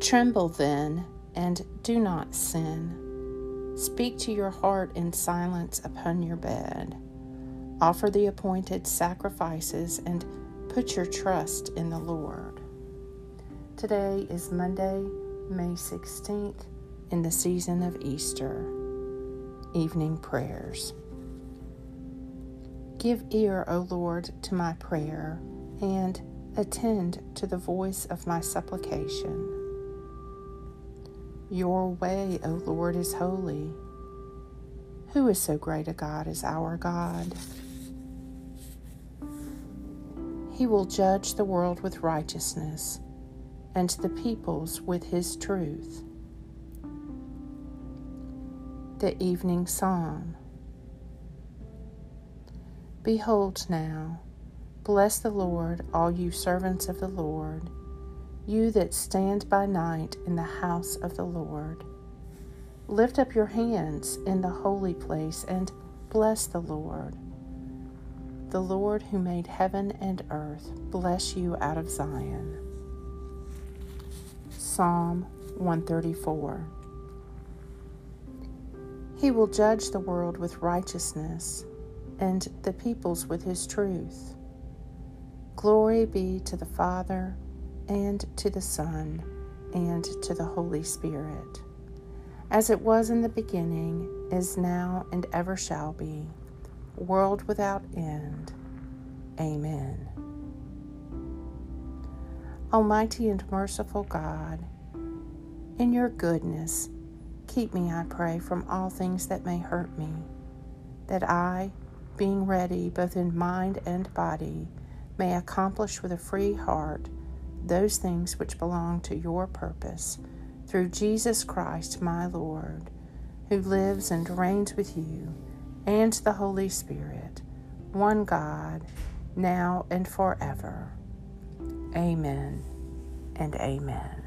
Tremble then, and do not sin. Speak to your heart in silence upon your bed. Offer the appointed sacrifices and put your trust in the Lord. Today is Monday, May 16th, in the season of Easter. Evening Prayers. Give ear, O Lord, to my prayer, and attend to the voice of my supplication. Your way, O Lord, is holy. Who is so great a God as our God? He will judge the world with righteousness and the peoples with his truth. The Evening Psalm Behold now, bless the Lord, all you servants of the Lord, you that stand by night in the house of the Lord. Lift up your hands in the holy place and bless the Lord. The Lord who made heaven and earth bless you out of Zion. Psalm 134 He will judge the world with righteousness and the peoples with his truth. Glory be to the Father, and to the Son, and to the Holy Spirit, as it was in the beginning, is now, and ever shall be, world without end. Amen. Almighty and merciful God, in your goodness, keep me, I pray, from all things that may hurt me, that I, being ready both in mind and body, may accomplish with a free heart those things which belong to your purpose through Jesus Christ, my Lord, who lives and reigns with you and the Holy Spirit, one God, now and forever. Amen and amen.